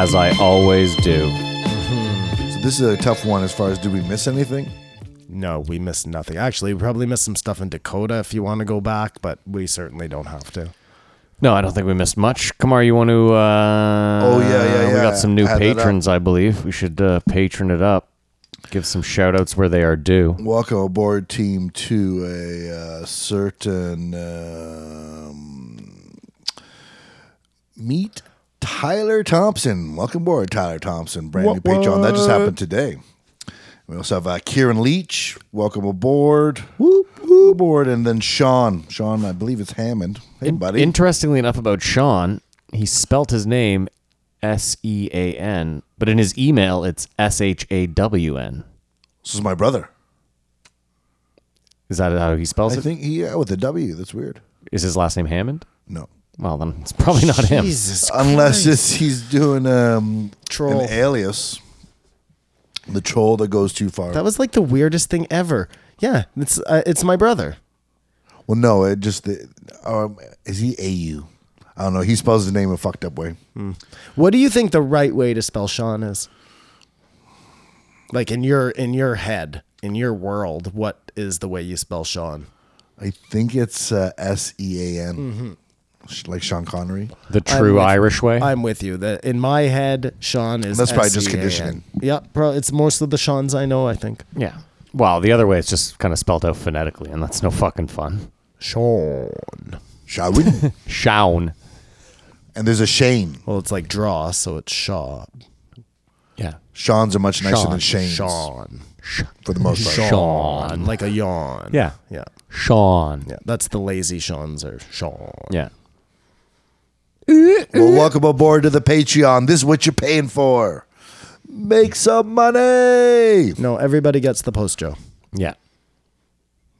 do, as I always do. So this is a tough one as far as do we miss anything? No, we missed nothing. Actually, we probably missed some stuff in Dakota if you want to go back, but we certainly don't have to. No, I don't think we missed much. Kamar, you want to? Uh, Oh, yeah, yeah, We yeah. got some new Add that patrons, I believe. We should uh, patron it up. Give some shout outs where they are due. Welcome aboard, Team Two. A uh, certain um, meet Tyler Thompson. Welcome aboard, Tyler Thompson. Brand new What, That just happened today. We also have uh, Kieran Leach. Welcome aboard. Whoop, whoop, aboard. And then Sean. Sean, I believe it's Hammond. Hey, In- buddy. interestingly enough, about Sean, he spelt his name S E A N, but in his email it's S H A W N. this is my brother. Is that how he spells I it? I think he, yeah, with a W. That's weird. Is his last name Hammond? No. Well, then it's probably not him. Jesus Unless Christ. it's, he's doing um, Troll. an alias. The troll that goes too far. That was like the weirdest thing ever. Yeah, it's uh, it's my brother. Well, no, it just the, um, is he AU? I don't know. He spells his name a fucked up way. What do you think the right way to spell Sean is? Like in your in your head, in your world, what is the way you spell Sean? I think it's uh, S E A N, Sh- like Sean Connery. The true with- Irish way. I'm with you. That in my head, Sean is. That's probably just S-E-A-N. conditioning. Yeah, bro. It's most of the Sean's I know. I think. yeah. Well, the other way it's just kind of spelled out phonetically, and that's no fucking fun. Sean. Shall we? Shaun. and there's a Shane. Well, it's like draw, so it's Shaw. Yeah. Sean's are much nicer Sean. than Shane's Sean. for the most part. Sean. Like a yawn. Yeah. Yeah. Sean. Yeah. That's the lazy Sean's or Sean. Yeah. Well, welcome aboard to the Patreon. This is what you're paying for. Make some money. No, everybody gets the post, Joe. Yeah.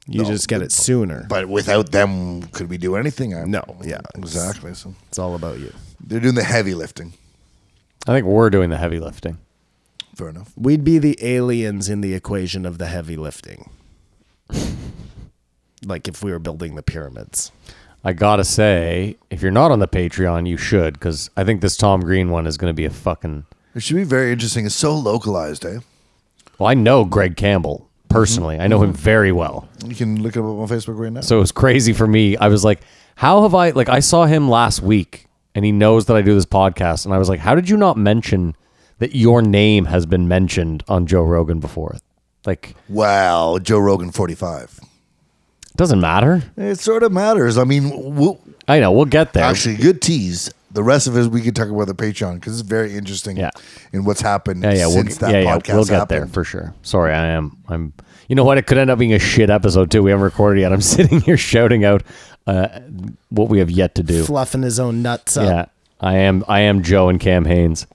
You just get it sooner. But without them, could we do anything? I- No, yeah. exactly. So It's all about you. they're doing the heavy lifting. I think we're doing the heavy lifting. Fair enough. We'd be the aliens in the equation of the heavy lifting. like if we were building the pyramids. I gotta say, if you're not on the Patreon, you should, because I think this Tom Green one is going to be a fucking. It should be very interesting. It's so localized, eh? Well, I know Greg Campbell personally. I know him very well. You can look it up on Facebook right now. So it was crazy for me. I was like, how have I like I saw him last week and he knows that I do this podcast and I was like, how did you not mention that your name has been mentioned on Joe Rogan before? Like, Wow, Joe Rogan 45. It doesn't matter. It sort of matters. I mean, we'll, I know, we'll get there. actually, good tease. The rest of it, we can talk about the Patreon because it's very interesting Yeah. in what's happened yeah, yeah, we'll, that yeah, yeah, we'll get happened. there for sure. Sorry, I am I'm you know what? It could end up being a shit episode too. We haven't recorded yet. I'm sitting here shouting out uh, what we have yet to do. Fluffing his own nuts up. Yeah. I am I am Joe and Cam Hanes.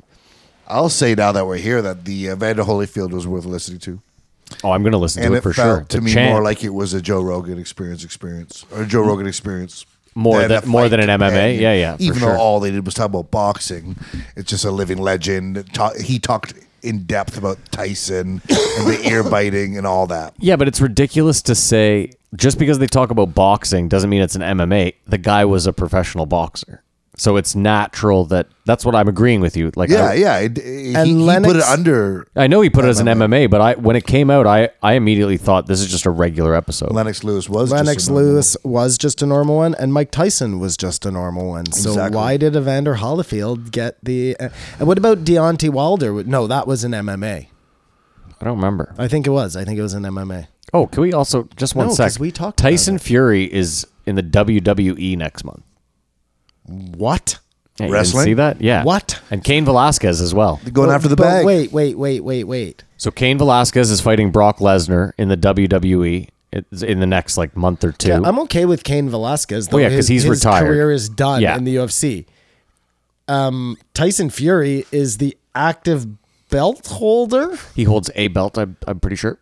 I'll say now that we're here that the Evander Holyfield was worth listening to. Oh, I'm gonna listen and to it it for sure. to The me chant- more like it was a Joe Rogan experience experience or a Joe Rogan experience More than- more than an MMA? companion. Yeah, yeah, for even sure. though all they did was talk about boxing it's just a living legend he talked in depth about Tyson and the ear biting and all that Yeah, but it's ridiculous to say just because they talk about boxing doesn't mean it's an MMA. The guy was a professional boxer. So it's natural that that's what I'm agreeing with you. Like yeah I, yeah it, he, And he put it under I know he put it as an MMA. MMA, but I when it came out, I I immediately thought this is just a regular episode. Lennox Lewis was just Lennox a normal- Lewis was just a normal one, and Mike Tyson was just a normal one. So Exactly. why did Evander Holyfield get the? Uh, and what about Deontay Wilder? No, that was an MMA. I don't remember. I think it was. I think it was an MMA. Oh, can we also just one No, sec? 'cause we talked about Tyson it. Fury is in the WWE next month. What? Yeah, you didn't Wrestling? see that? Yeah. What? And Cain Velasquez as well. going after the But bag Wait, wait, wait, wait, wait. So Cain Velasquez is fighting Brock Lesnar in the WWE It's in the next like month or two. Yeah, I'm okay with Cain Velasquez. Though Well, yeah, 'cause his- he's his retired. Career is done Yeah. in the UFC. Um, Tyson Fury is the active belt holder. he holds a belt. I'm, I'm pretty sure.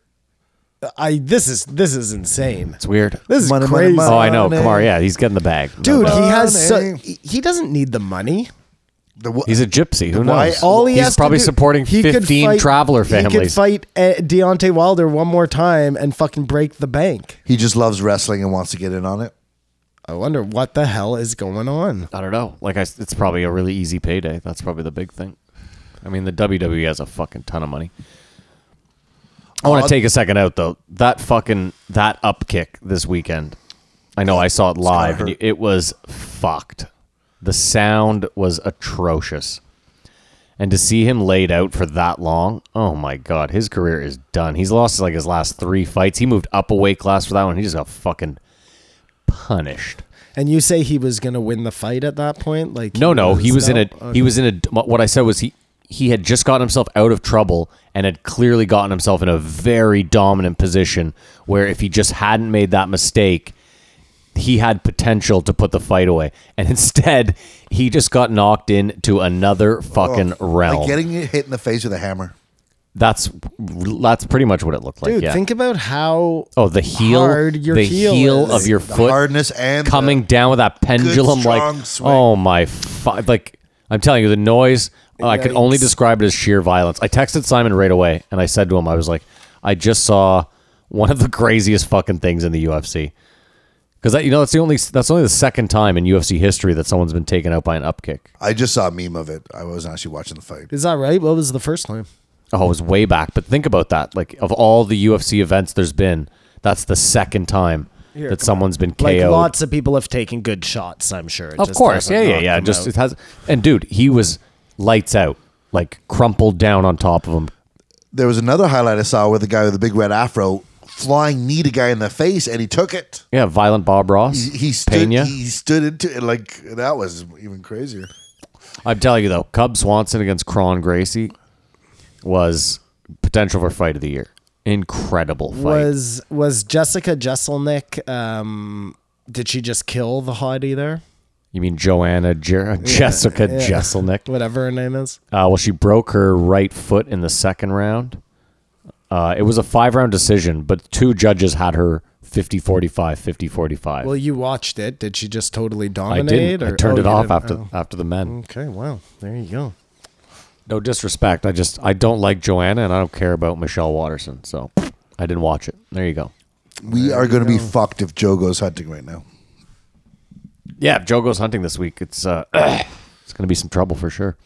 I this is this is insane. It's weird. This is Money, money, crazy, money. Oh, I know. Money. Kamar, yeah, he's getting the bag. No dude. doubt. He has so, Money. he he doesn't need the money. The, wha- he's a gypsy. Who Why- knows? All he he's has to probably do- supporting he could 15 fight- traveler He could families. fight uh, Deontay Wilder one more time and fucking break the bank. he just loves wrestling and wants to get in on it. I wonder what the hell is going on. I don't know. Like I, s- it's probably a really easy payday. That's probably the big thing. I mean, the WWE has a fucking ton of money. I want to take a second out though. That fucking that up kick this weekend. I know I saw it live. and it was fucked. The sound was atrocious. And to see him laid out for that long, oh my god, his career is done. He's lost like his last three fights. He moved up a weight class for that one. He just got fucking punished. And you say he was gonna win the fight at that point? Like No, no, he was in a. He was in a. What I said was he he had just gotten himself out of trouble and had clearly gotten himself in a very dominant position where if he just hadn't made that mistake, he had potential to put the fight away. And instead, he just got knocked into another fucking realm. Like getting hit in the face with a hammer. that's that's pretty much what it looked like. Dude, yeah. think about how Oh, the heel, hard your the heel heel, is. of your The foot hardness and coming down with that pendulum, strong like swing. oh my, fu- like I'm telling you, the noise. Oh, I could only describe it as sheer violence. I texted Simon right away, and I said to him, I was like, I just saw one of the craziest fucking things in the UFC. Because you know that's the only that's only the second time in UFC history that someone's been taken out by an upkick. I just saw a meme of it. I wasn't actually watching the fight. is that right? What was the first time? Oh, it was way back. But think about that. Like of all the UFC events there's been, that's the second time Here, that come someone's been KO'd. Like lots of people have taken good shots, I'm sure. It Of just course, yeah, yeah, yeah. Just out. it has, and dude, he was lights out, like crumpled down on top of him. There was another highlight I saw with the guy with the big red afro flying knee a guy in the face, and he took it. Yeah, violent Bob Ross. He, he stood. Pena. He stood into it like that was even crazier. I'm telling you though, Cub Swanson against Kron Gracie was potential for fight of the year. Incredible fight. Was was Jessica Jesselnick? Um, did she just kill the hottie there? You mean Joanna Jer- Jessica yeah. Jesselnick? Whatever her name is. Uh, well, she broke her right foot in the second round. Uh, it was a five round decision, but two judges had her 50 45, 50 45. Well, you watched it. Did she just totally dominate? I dominate? didn't. I or- turned oh, it off didn't? after Oh. after the men. Okay, well, there you go. No disrespect. I just I don't like Joanna and I don't care about Michelle Waterson. So I didn't watch it. There you go. We are going to be fucked if Joe goes hunting right now. Yeah, if Joe goes hunting this week, it's uh it's gonna be some trouble for sure.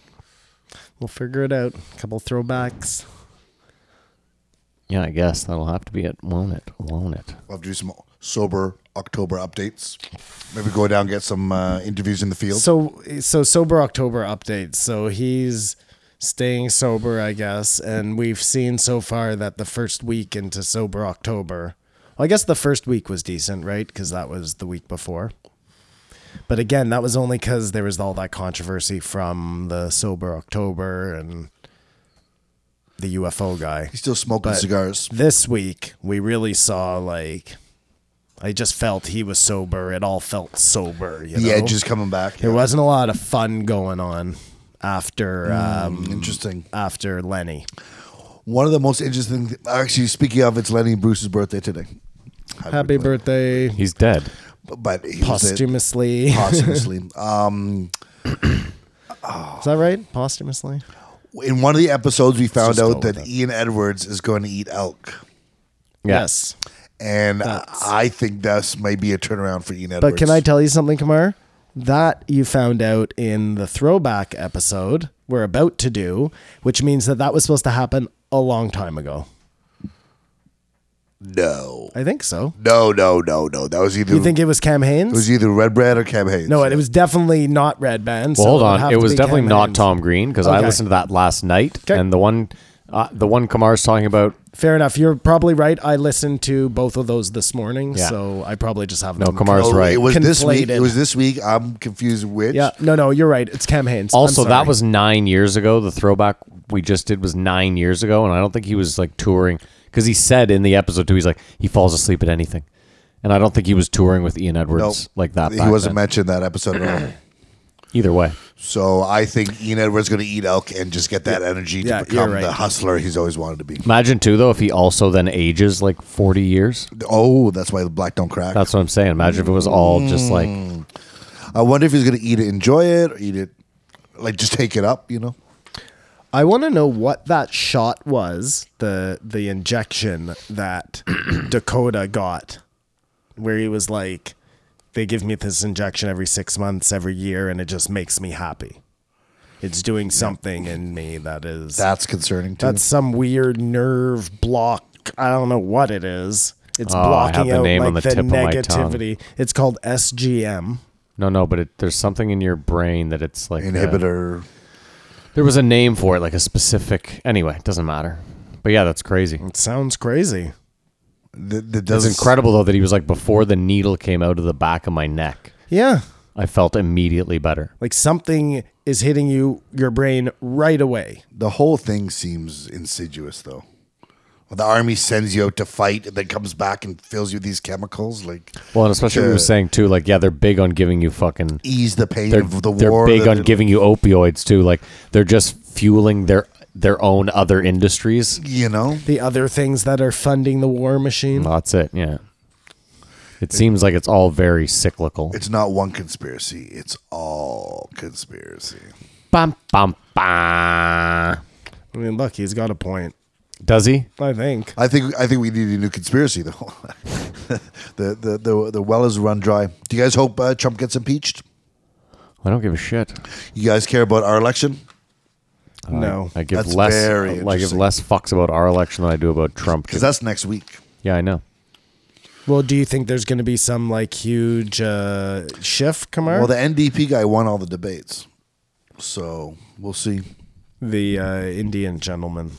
We'll figure it out. A couple throwbacks. Yeah, I guess that'll have to be it, won't it? Won't it? We'll have to do some sober October updates. Maybe go down and get some uh, interviews in the field. So, so sober October updates. So he's staying sober, I guess, and we've seen so far that the first week into sober October. Well, I guess the first week was decent, right? Because that was the week before. But again, that was only because there was all that controversy from the sober October and the UFO guy. He's still smoking But cigars. This week, we really saw like. I just felt he was sober. It all felt sober. You The know? edge is coming back. There wasn't a lot of fun going on after Mm. um, Interesting. after Lenny. One of the most interesting. Actually, speaking of, it's Lenny Bruce's birthday today. Happy birthday, He's dead. But he was posthumously. Is posthumously. um, that right? Posthumously. in one of the episodes, we found out that. Ian Edwards is going to eat elk, Yes. and That's- I think this that's maybe a turnaround for Ian Edwards. But can I tell you something, Kamar? That you found out in the throwback episode we're about to do, which means that that was supposed to happen a long time ago. No, I think so. no, no, no, no. That was either You think it was Cam Haynes? it was either Redban or Cam Hanes. No, it was definitely not Redban. Well, so hold on. have It was definitely Cam not Hanes. Tom Green because I listened to that last night, Okay. and the one, uh, the one Kamar's talking about. Fair enough. You're probably right. I listened to both of those this morning, Yeah. so I probably just have No, them Kamar's Oh, right. It was this week. It was this week. I'm confused which. Yeah, no, no, you're right. It's Cam Hanes. I'm Also, that was nine years ago. The throwback we just did was nine years ago, and I don't think he was like touring because he said in the episode too, he's like he falls asleep at anything, and I don't think he was touring with Ian Edwards Nope. like that. He back wasn't then. mentioned in that episode at all. Either way, So I think Ian Edwards is going to eat elk and just get that energy to Yeah, you're become right. the hustler he's always wanted to be. imagine too though if he also then ages like forty years. Oh, that's why the black don't crack. That's what I'm saying. Imagine if it was all just like mm. I wonder if he's going to eat it, enjoy it, or eat it, like just take it up. You know. I want to know what that shot was the the injection that Dakota got, where he was like they give me this injection every six months, every year, and it just makes me happy. It's doing something in me that is That's concerning too. that's some weird nerve block. I don't know what it is. It's Oh, I have blocking the out name like on the the, tip of my tongue. negativity. It's called SGB. No, no, but it, there's something in your brain that it's like uh, inhibitor. There was a name for it, like a specific. Anyway, it doesn't matter. But yeah, that's crazy. It sounds crazy. That, that It's incredible though that he was like before the needle came out of the back of my neck. Yeah. I felt immediately better. Like something is hitting you, your brain right away. The whole thing seems insidious, though. Well, the army sends you out to fight and then comes back and fills you with these chemicals, like Well, and especially what he was saying too, like yeah, they're big on giving you fucking. ease the pain They're, of the war. they're war. big that on giving you opioids too. Like they're just fueling their their own other industries. You know, The other things that are funding the war machine. That's it. Yeah. It seems like it's all very cyclical. it's not one conspiracy; it's all conspiracy. Bum, bum, bum. I mean, look, he's got a point. Does he? I think. I think I think we need a new conspiracy, though. the, the the the well is run dry. Do you guys hope uh, Trump gets impeached? I don't give a shit. You guys care about our election? No. I give That's less. very I give interesting. less fucks about our election than I do about Trump. Because that's next week. yeah, I know. Well, do you think there's going to be some like huge uh, shift, Kamar? Well, the NDP guy won all the debates, so we'll see. the uh, Indian gentleman.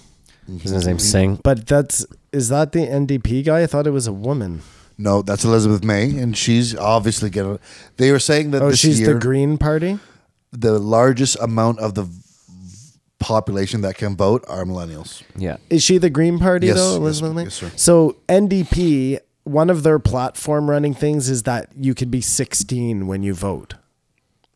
Isn't his name mm-hmm. Singh? But that's is that the NDP guy? I thought it was a woman. No, that's Elizabeth May, and she's obviously getting. They were saying that Oh, this she's year, the Green Party. the largest amount of the v- population that can vote are millennials. Yeah. Is she the Green Party Yes, though, yes, Elizabeth May? yes, sir. So NDP, one of their platform running things is that you could be 16 when you vote.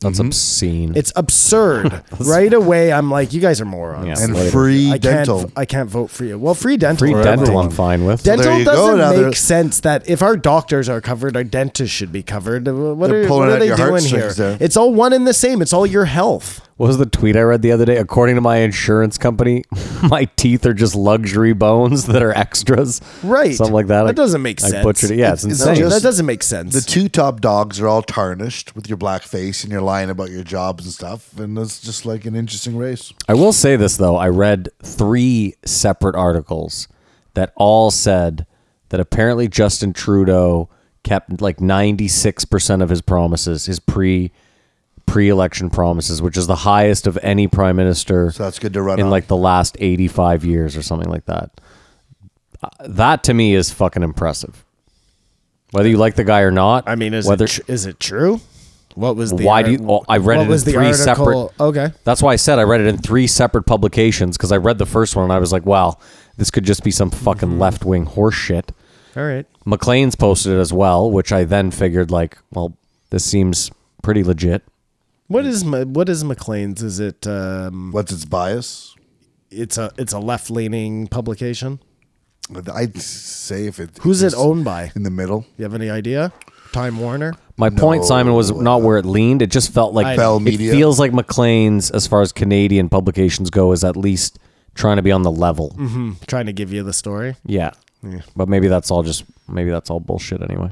That's Mm-hmm. obscene. It's absurd. right away, I'm like, you guys are morons. Yeah. And Later. free I can't. dental. I can't vote for you. Well, free dental. Free for dental, everyone. I'm fine with. there Dental you go. doesn't Now make they're- sense that if our doctors are covered, our dentists should be covered. What They're are, pulling what are at they your doing here? heartstrings there. It's all one and the same. It's all your health. What was the tweet I read the other day? According to my insurance company, my teeth are just luxury bones that are extras. Right. Something like that. That I- doesn't make sense. I sense. butchered it. Yeah, it's, It's- it's insane. Just- that doesn't make sense. The two top dogs are all tarnished with your black face, and you're lying about your jobs and stuff, and it's just like an interesting race. I will say this though. I read three separate articles that all said that apparently Justin Trudeau kept like 96% of his promises, his pre pre-election promises, which is the highest of any prime minister So that's good to run in on. like the last 85 years or something like that. Uh, that to me is fucking impressive. Whether you like the guy or not, I mean, is whether it tr- is it true? What was the Why do you- well, I read it in three article? separate- Okay, That's why I said I read it in three separate publications because I read the first one and I was like, wow, this could just be some fucking Mm-hmm. left wing horse shit. all right. Maclean's posted it as well, which I then figured like, well, this seems pretty legit. What is Ma- what is Maclean's? Is it um, What's its bias? it's a it's a left leaning publication? I'd say if it Who's it owned by? in the middle. You have any idea? Time Warner. My point, Simon, was not where it leaned. It just felt like I- Bell it Media. feels like Maclean's, as far as Canadian publications go, is at least trying to be on the level. Hmm, trying to give you the story. Yeah. But maybe that's all just maybe that's all bullshit anyway.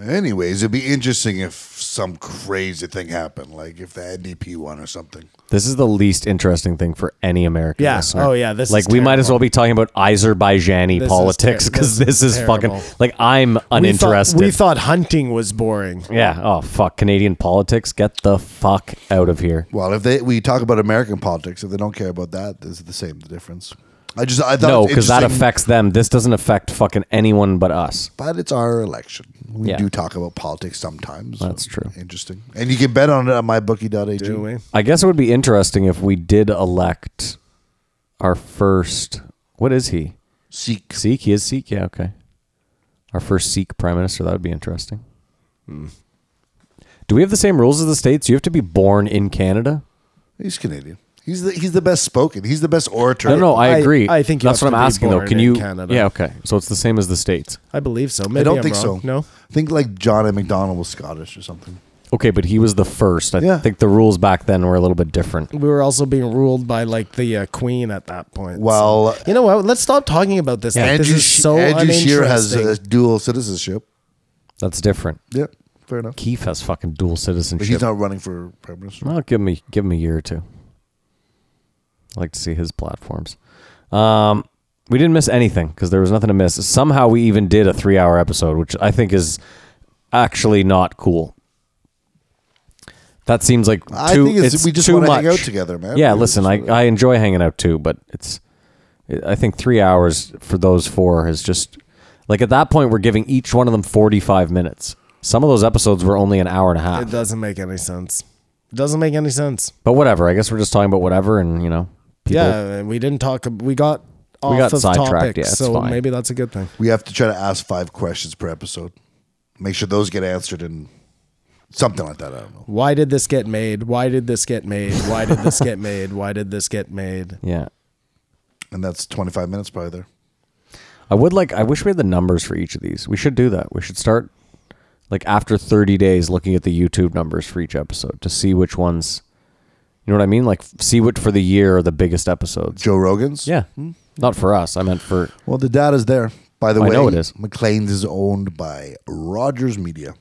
Anyways, it'd be interesting if some crazy thing happened, like if the NDP won or something. This is the least interesting thing for any American Yeah. listener. Oh, yeah, this is like we might as terrible. well be talking about Azerbaijani This is politics ter- because this this, is is, fucking like I'm We uninterested. thought, we thought hunting was boring. yeah. Oh fuck, Canadian politics. Get the fuck out of here. Well, if they we talk about American politics, if they don't care about that, is it the same the difference? I just I thought No, it because that affects them. This doesn't affect fucking anyone but us. But it's our election. We Yeah. do talk about politics sometimes. That's true. Interesting, and you can bet on it at mybookie.ag. Do we? I guess it would be interesting if we did elect our first. What is he? Seek. Sikh. He is Sikh. Yeah. Okay. Our first Sikh prime minister. That would be interesting. Hmm. Do we have the same rules as the states? You have to be born in Canada. He's Canadian. He's the he's the best spoken. He's the best orator. No, no, I I- agree. I think you that's have what to I'm be asking though. born Can in you? Canada. Yeah, okay. So it's the same as the states. I believe so. Maybe I don't I'm think wrong. so. No. I think like John A. Macdonald was Scottish or something. Okay, but he was the first. I Yeah. think the rules back then were a little bit different. We were also being ruled by like the uh, queen at that point. Well, So- you know what? Let's stop talking about this. Like, Andrew, this is so Andrew Scheer has uninteresting. uh, dual citizenship. That's different. Yep. fair enough. Keith has fucking dual But citizenship. he's not running for prime minister. Well, give me give him a year or two. I'd like to see his platforms. Um, we didn't miss anything because there was nothing to miss. Somehow we even did a three-hour episode, which I think is actually not cool. That seems like too. I think it's, it's we just too want to much. hang out together, man. Yeah, We listen, I, I enjoy hanging out too, but it's. I think three hours for those four is just like at that point we're giving each one of them forty-five minutes. Some of those episodes were only an hour and a half. It doesn't make any sense. It doesn't make any sense. But whatever. I guess we're just talking about whatever, and you know, people, yeah, and we didn't talk. We got off got of sidetracked, topic, yeah, so fine. maybe that's a good thing. we have to try to ask five questions per episode. Make sure those get answered in something like that. I don't know. Why did this get made? Why did this get made? Why did this get made? Why did this get made? Yeah. And that's 25 minutes probably there. I would like. I wish we had the numbers for each of these. We should do that. We should start like after 30 days looking at the YouTube numbers for each episode to see which ones. You know what I mean? Like see what for the year are the biggest episodes. Joe Rogan's? Yeah. Not for us. I meant for. Well, the data's there. By the I way, know it is. Maclean's is owned by Rogers Media.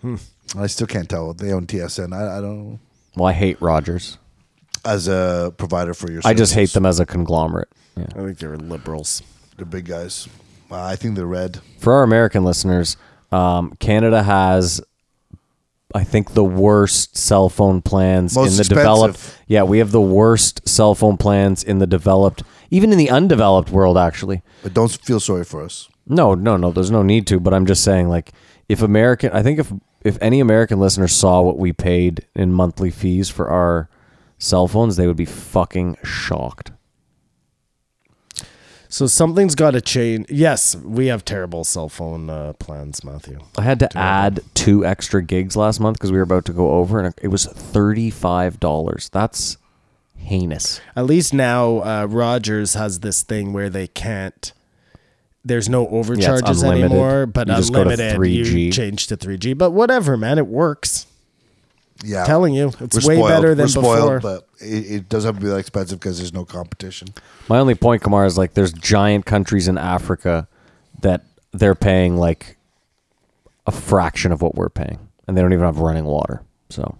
Hmm. I still can't tell. They own TSN. I, I don't know. Well, I hate Rogers. As a provider for your I just hate services. them as a conglomerate. Yeah. I think they're liberals. They're big guys. Uh, I think they're red. For our American listeners, um, Canada has, I think, the worst cell phone plans Most in the expensive. developed. Yeah, we have the worst cell phone plans in the developed, even in the undeveloped world. Actually, But don't feel sorry for us. no, no, no. There's no need to. But I'm just saying, like, if American, I think if if any American listener saw what we paid in monthly fees for our cell phones, they would be fucking shocked. So something's got to change. Yes, we have terrible cell phone uh, plans, Matthew. I had to add two extra gigs last month because we were about to go over, and it was thirty five dollars. That's heinous. At least now, uh, Rogers has this thing where they can't. There's no overcharges unlimited. anymore, but You just go to unlimited you 3G. change to 3G. But whatever, man, it works. Yeah. Telling you, it's We're way spoiled. better than We're spoiled, before. but it, it does have to be that expensive because there's no competition. My only point, Kamar, is like there's giant countries in Africa that they're paying like a fraction of what we're paying, and they don't even have running water. So,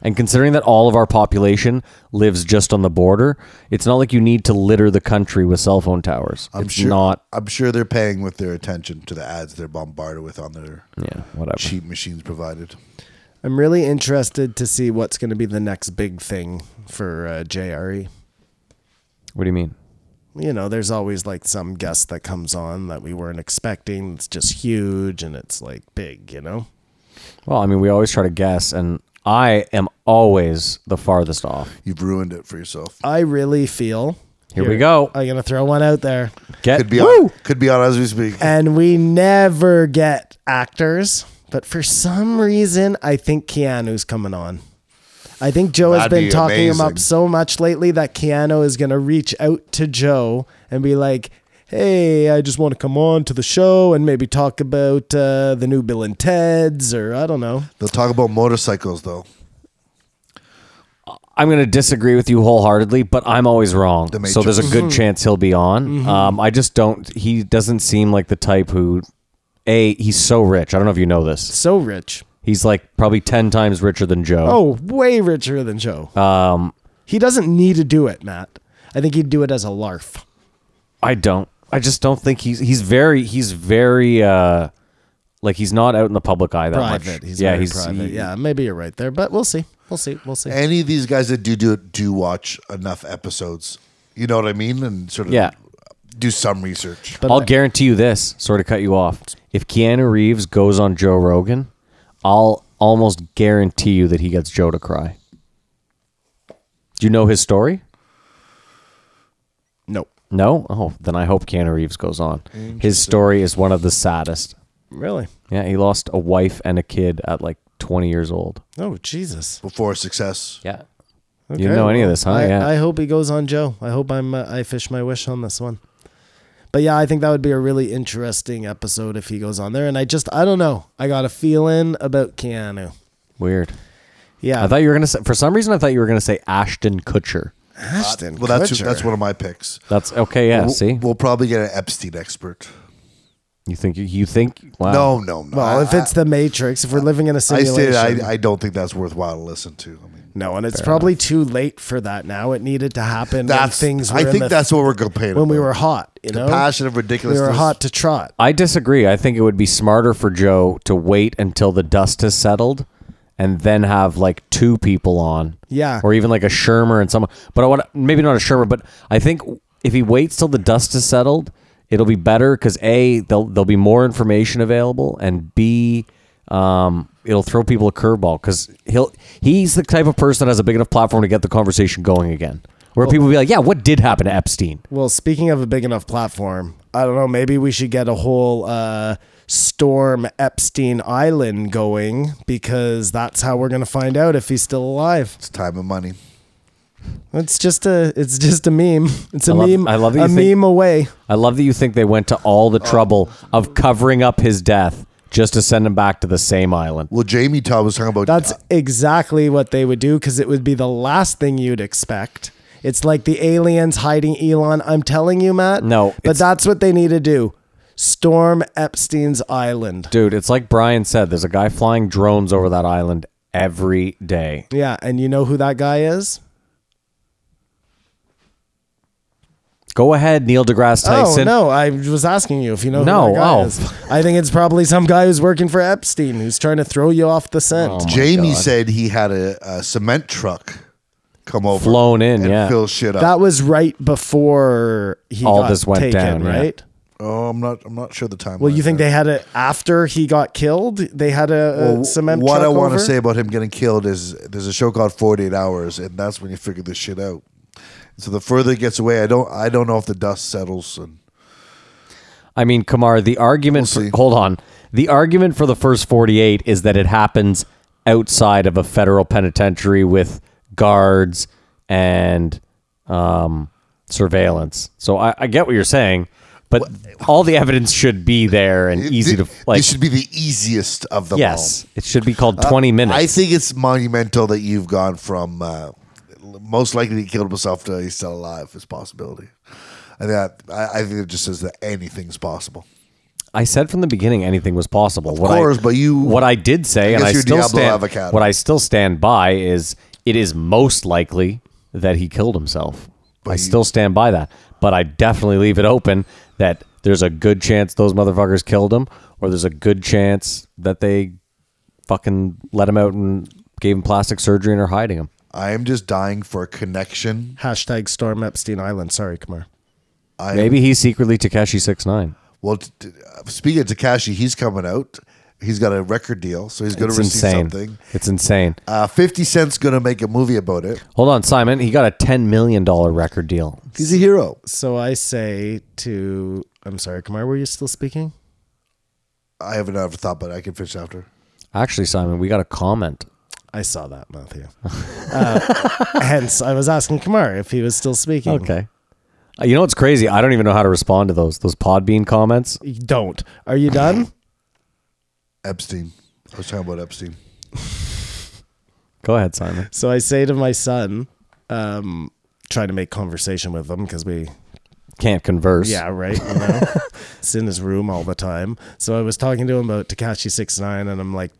and considering that all of our population lives just on the border, it's not like you need to litter the country with cell phone towers. I'm it's sure. not. I'm sure they're paying with their attention to the ads they're bombarded with on their Yeah, whatever. cheap machines provided. I'm really interested to see what's going to be the next big thing for uh, JRE. What do you mean? You know, there's always like some guest that comes on that we weren't expecting. It's just huge and it's like big, you know? Well, I mean, we always try to guess, and I am always the farthest off. You've ruined it for yourself. I really feel. Here we go. I'm going to throw one out there. Get Could be Woo! on. Could be on as we speak. And we never get actors, but for some reason, I think Keanu's coming on. I think Joe has That'd been be talking him up so much lately that Keanu is going to reach out to Joe and be like, hey, I just want to come on to the show and maybe talk about uh, the new Bill and Ted's or I don't know. They'll talk about motorcycles though. I'm going to disagree with you wholeheartedly, but I'm always wrong. The So there's a good chance he'll be on. Mm-hmm. Um, I just don't. He doesn't seem like the type who. A, he's so rich. I don't know if you know this. So rich. He's like probably ten times richer than Joe. Oh, way richer than Joe. Um, he doesn't need to do it, Matt. I think he'd do it as a larf. I don't. I just don't think he's he's very he's very uh like he's not out in the public eye that Private. much. He's yeah, he's private. he- yeah, maybe you're right there, but we'll see. We'll see. We'll see. Any of these guys that do do it do watch enough episodes. You know what I mean? And sort of Yeah. Do some research. But I'll I- guarantee you this. Sort of cut you off. If Keanu Reeves goes on Joe Rogan, I'll almost guarantee you that he gets Joe to cry. Do you know his story? No. No? Oh, then I hope Keanu Reeves goes on. His story is one of the saddest. Really? Yeah, he lost a wife and a kid at like 20 years old. Oh, Jesus. Before success. Yeah. Okay, You didn't know any of this, huh? I, Yeah. I hope he goes on Joe. I hope I'm uh, I fish my wish on this one. But yeah, I think that would be a really interesting episode if he goes on there. And I just I don't know. I got a feeling about Keanu. Weird. Yeah, I thought you were going to say, for some reason, I thought you were going to say Ashton Kutcher. Ashton. Well, that's Kutcher. that's one of my picks. That's okay. Yeah. we'll, see? we'll probably get an Epstein expert. You think you think? Wow. No, no, no. Well, I- if it's the Matrix, if we're living in a I simulation, stated I, I don't think that's worthwhile to listen to. I mean, no, and it's probably too late for that now. It needed to happen. that's when things. Were I think the- that's what we're complaining when we were hot. You the know, passion of we were hot to trot. I disagree. I think it would be smarter for Joe to wait until the dust has settled and then have like two people on. Yeah. Or even like a Shermer and someone. But I want maybe not a Shermer, but I think if he waits till the dust has settled, it'll be better because A, there'll, there'll be more information available, and B, um, it'll throw people a curveball because he'll he's the type of person that has a big enough platform to get the conversation going again. Where people will be like, yeah, what did happen to Epstein? Well, speaking of a big enough platform, I don't know. Maybe we should get a whole uh, Storm Epstein Island going because that's how we're gonna find out if he's still alive. It's time and money. It's just a it's just a meme. It's a I love- meme. I love that a think- meme away. I love that you think they went to all the trouble of covering up his death just to send him back to the same island. Well, Jamie Todd was talking about That's exactly what they would do because it would be the last thing you'd expect. It's like the aliens hiding Elon. I'm telling you, Matt. No, but it's- that's what they need to do. Storm Epstein's island. Dude, it's like Brian said, there's a guy flying drones over that island every day. Yeah, and you know who that guy is? Go ahead, Neil deGrasse oh, Tyson. Oh no, I was asking you if you know who No, that guy oh. is. I think it's probably some guy who's working for Epstein who's trying to throw you off the scent. Oh, Jamie God. said he had a, a cement truck come over, Flown in, and yeah. fill shit up. that was right before he All got this went taken, down, yeah. right? oh, I'm not. I'm not sure the time. Well, you think they had it after he got killed? They had a, a cement truck. What truck I want to say about him getting killed is there's a show called 48 Hours, and that's when you figure this shit out. So the further it gets away, I don't. I don't know if the dust settles. And I mean, Kamar, the argument We'll see. hold on. The argument for the first 48 is that it happens outside of a federal penitentiary with guards and um, surveillance. So I, I get what you're saying, but all the evidence should be there and easy to like. this should be the easiest of them all. yes, it should be called 20 minutes. I think it's monumental that you've gone from uh, most likely he killed himself to he's still alive. Is possibility. I think that, I, I think it just says that anything's possible. I said from the beginning anything was possible. Of course, but you- what I did say, and I still Diablo stand. avocado. What I still stand by is it is most likely that he killed himself. I you- still stand by that, but I definitely leave it open that there's a good chance those motherfuckers killed him, or there's a good chance that they fucking let him out and gave him plastic surgery and are hiding him. I am just dying for a connection. Hashtag Storm Epstein Island. Sorry, Kamar. I Maybe he's secretly Tekashi six nine. Well, t- t- uh, speaking of Tekashi, he's coming out. He's got a record deal, so he's going It's to receive insane. something. It's insane. Uh, Fifty Cent's going to make a movie about it. Hold on, Simon. He got a ten million dollar record deal. He's a hero. So I say to I'm sorry, Kamar, were you still speaking? I haven't ever thought, but I can finish after. Actually, Simon, we got a comment. I saw that, Matthew. uh, hence, I was asking Kamar if he was still speaking. Okay. Uh, You know what's crazy? I don't even know how to respond to those those Podbean comments. You Don't. Are you done? Epstein. I was talking about Epstein. Go ahead, Simon. So I say to my son, um, trying to make conversation with him because we Can't converse. Yeah, right. You know, it's in his room all the time. So I was talking to him about Tekashi Six Nine, and I'm like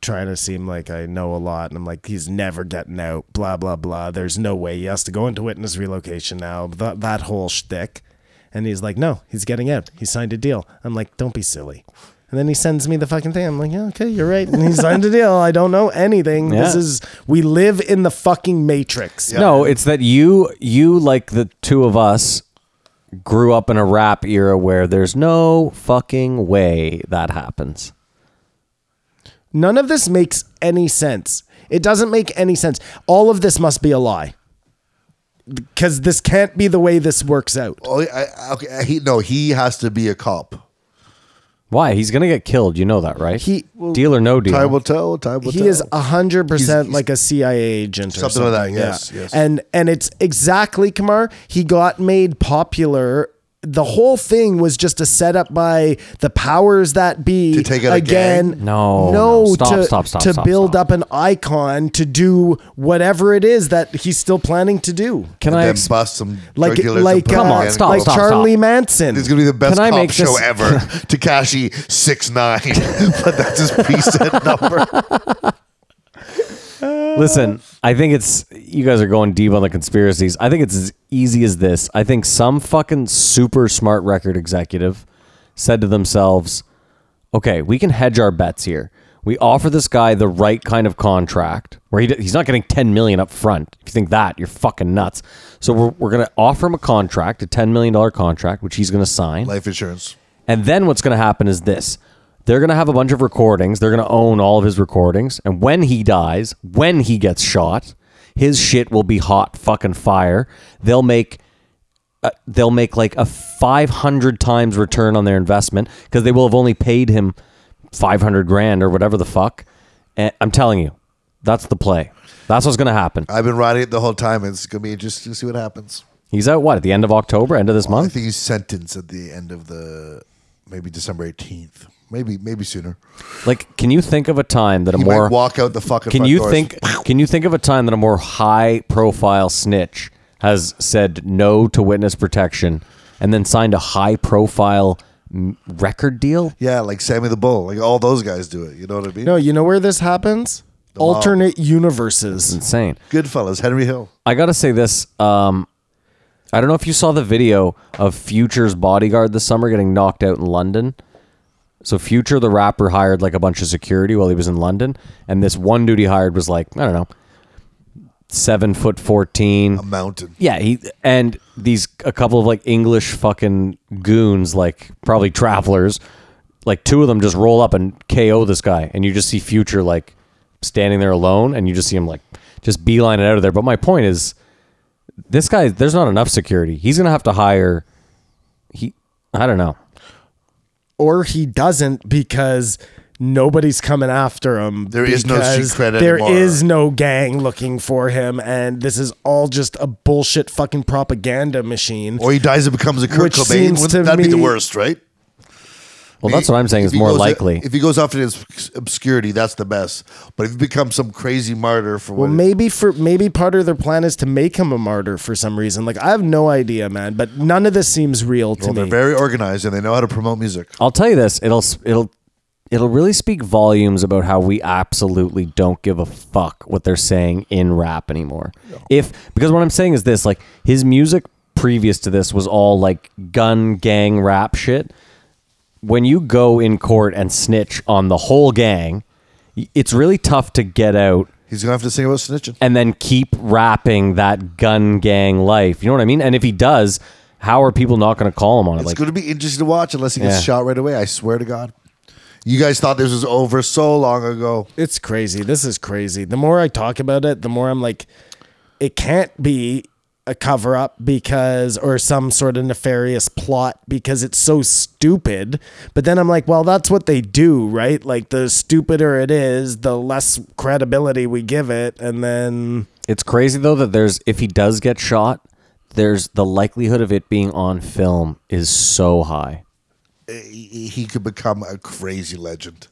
trying to seem like I know a lot, and I'm like, he's never getting out. Blah blah blah. There's no way he has to go into witness relocation now. That that whole shtick. And he's like, no, he's getting out. He signed a deal. I'm like, don't be silly. And then he sends me the fucking thing. I'm like, yeah, okay, you're right. And he signed a deal. I don't know anything. This Yeah. is we live in the fucking matrix. No, it's that you you like the two of us grew up in a rap era where there's no fucking way that happens. None of this makes any sense. It doesn't make any sense. All of this must be a lie. Because this can't be the way this works out. Oh, I, I- okay. He no, he has to be a cop. Why? He's gonna get killed. You know that, right? He deal or no deal. Time will tell. Time will he tell. is a hundred percent He's- like a CIA agent or Something something. like that, yeah. yes, yes. And and it's exactly Kamar. He got made popular the whole thing was just a setup by the powers that be To take out a again. No, no, no. Stop, to, stop, stop, to stop, build stop. up an icon to do whatever it is that he's still planning to do. Can and I then ex- bust some Like like uh, and Come on, stop, like and go, stop. Charlie Manson. It's gonna be the best Can I cop make show this- ever. Tekashi six nine, but that's his preset number. Listen, I think it's you guys are going deep on the conspiracies. I think it's as easy as this. I think some fucking super smart record executive said to themselves, "Okay, we can hedge our bets here. We offer this guy the right kind of contract where he, he's not getting 10 million up front. If you think that, you're fucking nuts. So we're, we're going to offer him a contract, a $10 million contract, which he's going to sign. Life insurance. And then what's going to happen is this. They're going to have a bunch of recordings. They're going to own all of his recordings. And when he dies, when he gets shot, his shit will be hot fucking fire. They'll make uh, they'll make like a 500 times return on their investment because they will have only paid him 500 grand or whatever the fuck. And I'm telling you, that's the play. That's what's going to happen. I've been riding it the whole time. It's gonna be interesting to see what happens. He's out what at the end of October, end of this I month. think he's sentenced at the end of the maybe December eighteenth, maybe maybe sooner. Like, can you think of a time that a He more might walk out the fucking. Can front you doors. think? Can you think of a time that a more high-profile snitch has said no to witness protection and then signed a high-profile record deal? Yeah, like Sammy the Bull, like all those guys do it. You know what I mean? no, you know where this happens? law. Alternate universes. Insane. Goodfellas, Henry Hill. I gotta say this. Um, I don't know if you saw the video of Future's bodyguard this summer getting knocked out in London. So Future, the rapper, hired like a bunch of security while he was in London, and this one dude he hired was like I don't know, seven foot fourteen, A mountain. Yeah, he and these a couple of like English fucking goons, like probably travelers, like two of them just roll up and KO this guy, and you just see Future like standing there alone, and you just see him like just beeline it out of there. But my point is, this guy, there's not enough security. He's gonna have to hire. He, I don't know. Or he doesn't because nobody's coming after him. There is no street cred There anymore. is no gang looking for him, and this is all just a bullshit fucking propaganda machine. Or he dies and becomes a Kurt Which Cobain. Wouldn't that be the worst, right? Well, that's what I'm saying is he more goes- likely. If he goes off into obs- obscurity, that's the best. But if he becomes some crazy martyr for well, what? maybe for maybe part of their plan is to make him a martyr for some reason. Like I have no idea, man. But none of this seems real to well, they're me. very organized and they know how to promote music. I'll tell you this: it'll it'll it'll really speak volumes about how we absolutely don't give a fuck what they're saying in rap anymore. If because what I'm saying is this: like his music previous to this was all like gun gang rap shit. When you go in court and snitch on the whole gang, it's really tough to get out He's gonna have to sing about snitching. and then keep rapping that gun gang life. You know what I mean? And if he does, how are people not going to call him on it? It's Like, going to be interesting to watch unless he gets Yeah. shot right away. I swear to God. You guys thought this was over so long ago. It's crazy. This is crazy. The more I talk about it, the more I'm like, it can't be a cover up because, or some sort of nefarious plot because it's so stupid. But then I'm like, well, that's what they do, right? Like, the stupider it is, the less credibility we give it. And then, It's crazy though that there's if he does get shot, there's the likelihood of it being on film is so high. He, he could become a crazy legend.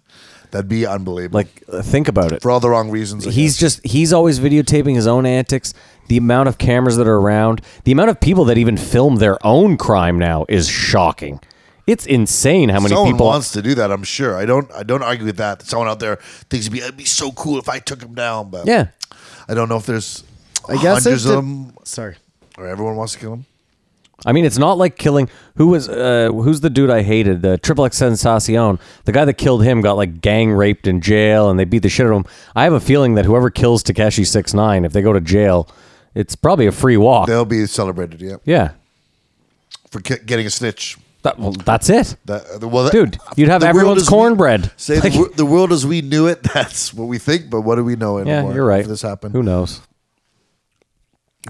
That'd be unbelievable. Like uh, think about it. for all the wrong reasons. I He's guess. just he's always videotaping his own antics. The amount of cameras that are around, the amount of people that even film their own crime now is shocking. It's insane how many Someone people wants to do that. I'm sure. I don't. I don't argue with that. Someone out there thinks it'd be, it'd be so cool if I took him down. But Yeah. I don't know if there's I guess it hundreds of de- them, sorry. or everyone wants to kill him. I mean, it's not like killing. Who was? Uh, who's the dude I hated? The Triple X Sensacion. The guy that killed him got like gang raped in jail, and they beat the shit out of him. I have a feeling that whoever kills Tekashi Six Nine, if they go to jail, it's probably a free walk. They'll be celebrated. Yeah, yeah, for ki- getting a snitch. that, well, that's it, That, well, that- dude. You'd have everyone's we- cornbread. Say the, wor- the world as we knew it. That's what we think. But what do we know anymore? yeah, you're right. If this happened. Who knows?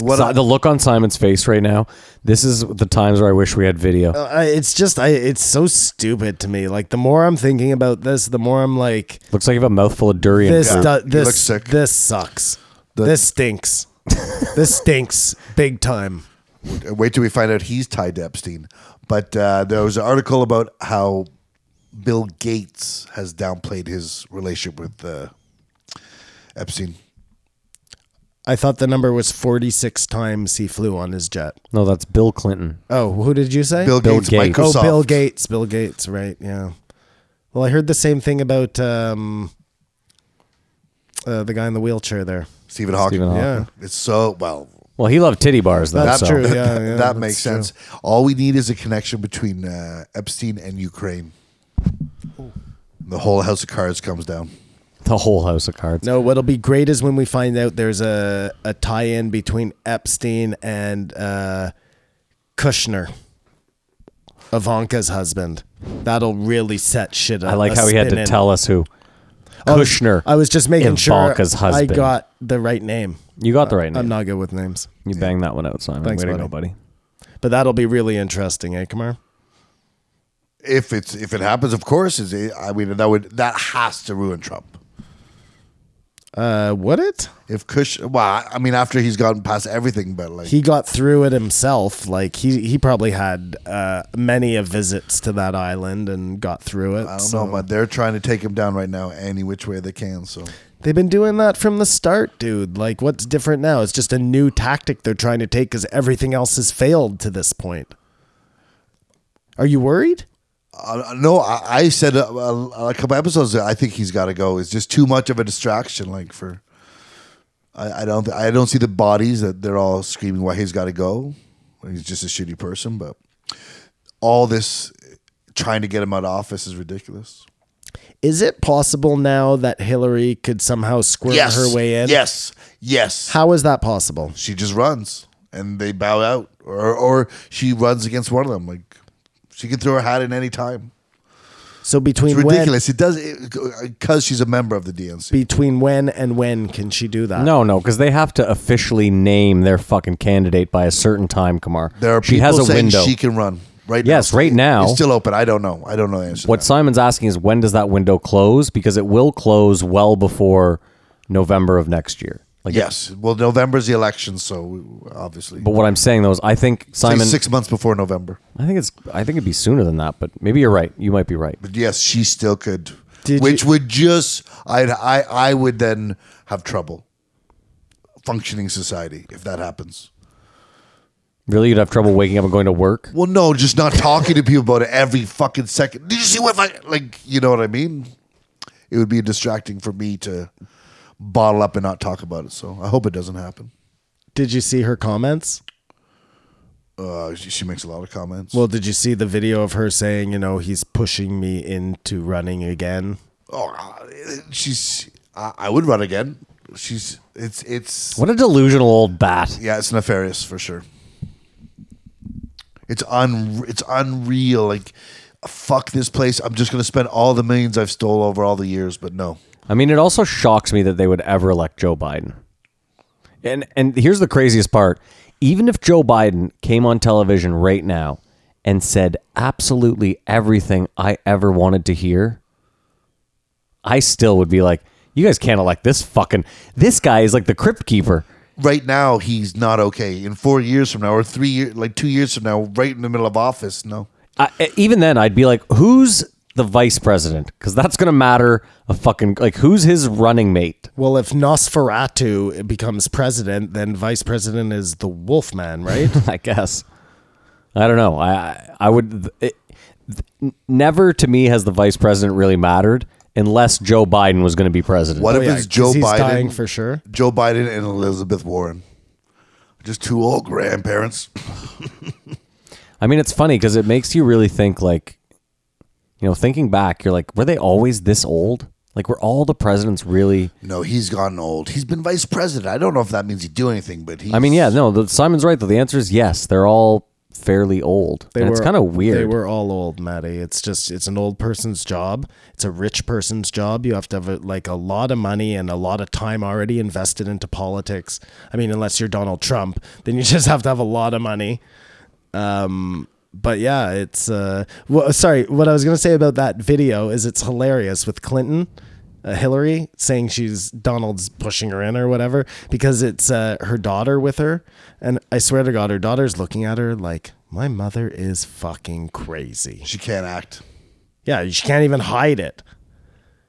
What Si- the look on Simon's face right now. This is the times where I wish we had video. Uh, I- it's just, I, it's so stupid to me. Like, the more I'm thinking about this, the more I'm like, Looks like you have a mouthful of durian. this fruit. do, you this look sick. this sucks. The- this stinks. this stinks big time. Wait till we find out he's tied to Epstein. But uh, there was an article about how Bill Gates has downplayed his relationship with uh, Epstein. I thought the number was 46 times he flew on his jet. No, that's Bill Clinton. Oh, who did you say? Bill, Bill Gates, Gates. Microsoft. Oh, Bill Gates. Bill Gates, right? Yeah. Well, I heard the same thing about um, uh, the guy in the wheelchair there. Stephen Hawking. Stephen Hawking. Yeah. It's so well. Well, he loved titty bars though. That's so. true. Yeah, that, yeah, that that's makes true. sense. All we need is a connection between uh, Epstein and Ukraine. The whole house of cards comes down. The whole house of cards. No, what'll be great is when we find out there's a, a tie in between Epstein and uh, Kushner, Ivanka's husband. That'll really set shit up. I like how he had to tell us who. Kushner. I was just making Ivanka's sure husband. I got the right name. You got the right name. I'm not good with names, You banged that one out, Simon. Thanks, Way to buddy. go, buddy. but that'll be really interesting, eh, Kamar? If it's if it happens, of course, is it, I mean that would that has to ruin Trump. Uh, would it? If Kush, well, I mean, after he's gotten past everything, but like He got through it himself. Like he he probably had uh, many of visits to that island and got through it. I don't so- know, but they're trying to take him down right now any which way they can. So They've been doing that from the start, dude. Like, what's different now? It's just a new tactic they're trying to take because everything else has failed to this point. Are you worried? Uh, no, I, I said a, a, a couple episodes. ago, I think he's got to go. It's just too much of a distraction. Like for, I, I don't I don't see the bodies that they're all screaming why he's got to go. He's just a shitty person, but all this trying to get him out of office is ridiculous. Is it possible now that Hillary could somehow squirt yes, her way in? Yes, yes. How is that possible? she just runs and they bow out, or or she runs against one of them. Like she can throw her hat in any time. So between It's when, ridiculous. It does because she's a member of the DNC. between when and when can she do that? No, no, because they have to officially name their fucking candidate by a certain time, Kamar. there are she people has a saying window. she can run right now. Yes, right now. It's still open. I don't know. I don't know the answer. to what that. Simon's asking is when does that window close? Because it will close well before November of next year. Like Yes. Well, November's the election, so obviously. But what I'm saying though is I think Say Simon six months before November. I think it's I think it'd be sooner than that, but maybe you're right. You might be right. But yes, she still could. Did which you- would just I I I would then have trouble functioning society if that happens. Really you'd have trouble waking up and going to work? Well, no, just not talking to people about it every fucking second. Did you see what I like? You know what I mean? It would be distracting for me to bottle up and not talk about it. So I hope it doesn't happen. Did you see her comments? Uh, she, she makes a lot of comments. Well, did you see the video of her saying, you know, he's pushing me into running again? oh, she's. I, I would run again. She's. It's. It's. What a delusional old bat. Yeah, it's nefarious for sure. It's un. It's unreal. Like, fuck this place. I'm just gonna spend all the millions I've stole over all the years. But no. I mean, it also shocks me that they would ever elect Joe Biden. And and here's the craziest part. Even if Joe Biden came on television right now and said absolutely everything I ever wanted to hear, I still would be like, you guys can't elect this fucking this guy is like the crypt keeper. right now he's not okay. In four years from now, or three years, like two years from now, right in the middle of office, no. I, even then, I'd be like, who's the vice president? Because that's going to matter a fucking like who's his running mate. Well, if Nosferatu becomes president, then vice president is the Wolfman, right? I guess. I don't know. I I, I would. It, never to me has the vice president really mattered unless Joe Biden was going to be president. What Oh, if yeah, it's Joe he's Biden? dying for sure. Joe Biden and Elizabeth Warren, just two old grandparents. I mean, it's funny because it makes you really think. Like, you know, thinking back, you're like, were they always this old? Like, were all the presidents really? No, he's gotten old. He's been vice president. I don't know if that means he'd do anything, but he. I mean, yeah, no. The, Simon's right though. The answer is yes. They're all fairly old. They and were it's kind of weird. They were all old, Maddie. It's just it's an old person's job. It's a rich person's job. You have to have a, like a lot of money and a lot of time already invested into politics. I mean, unless you're Donald Trump, then you just have to have a lot of money. Um, but yeah, it's uh, well, sorry. What I was gonna say about that video is it's hilarious with Clinton. uh, Hillary, saying she's Donald's pushing her in or whatever because it's uh, her daughter with her, and I swear to God, her daughter's looking at her like my mother is fucking crazy. She can't act. Yeah, she can't even hide it.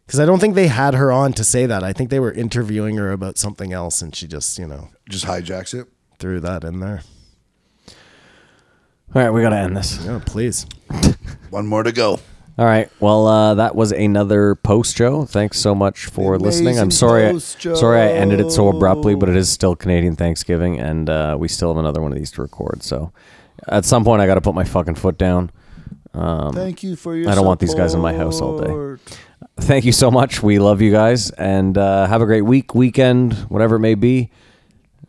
Because I don't think they had her on to say that. I think they were interviewing her about something else, and she just, you know, Just hijacks it. threw that in there. All right, we got to end this. Yeah, please. One more to go. All right. Well, uh, that was another post show. Thanks so much for Amazing listening. I'm sorry. post, Joe. sorry I ended it so abruptly, but it is still Canadian Thanksgiving, and uh, we still have another one of these to record. So, at some point, I got to put my fucking foot down. Um, Thank you for your I don't want these guys in my house all day. thank you so much. We love you guys, and uh, have a great week, weekend, whatever it may be.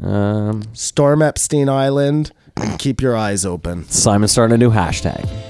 Um, Storm Epstein Island and keep your eyes open. Simon's starting a new hashtag.